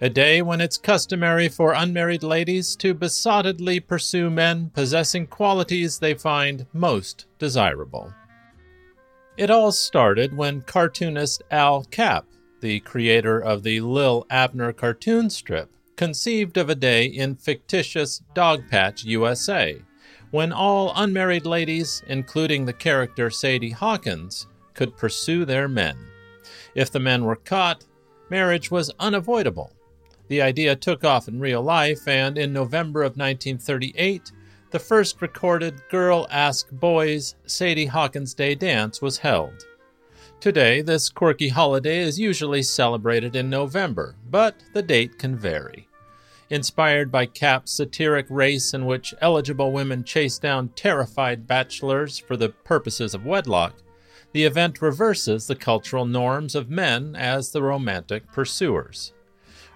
a day when it's customary for unmarried ladies to besottedly pursue men possessing qualities they find most desirable. It all started when cartoonist Al Capp, the creator of the Lil Abner cartoon strip, conceived of a day in fictitious Dogpatch, USA, when all unmarried ladies, including the character Sadie Hawkins, could pursue their men. If the men were caught, marriage was unavoidable the idea took off in real life, and in November of 1938, the first recorded Girl Ask Boys Sadie Hawkins Day dance was held. Today, this quirky holiday is usually celebrated in November, but the date can vary. Inspired by Capp's satiric race in which eligible women chase down terrified bachelors for the purposes of wedlock, the event reverses the cultural norms of men as the romantic pursuers.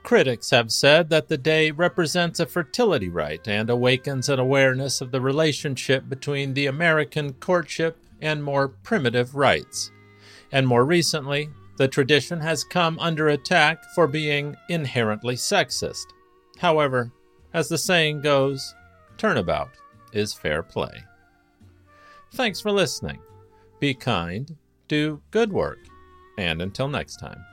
Critics have said that the day represents a fertility rite and awakens an awareness of the relationship between the American courtship and more primitive rites. And more recently, the tradition has come under attack for being inherently sexist. However, as the saying goes, turnabout is fair play. Thanks for listening. Be kind, do good work, and until next time.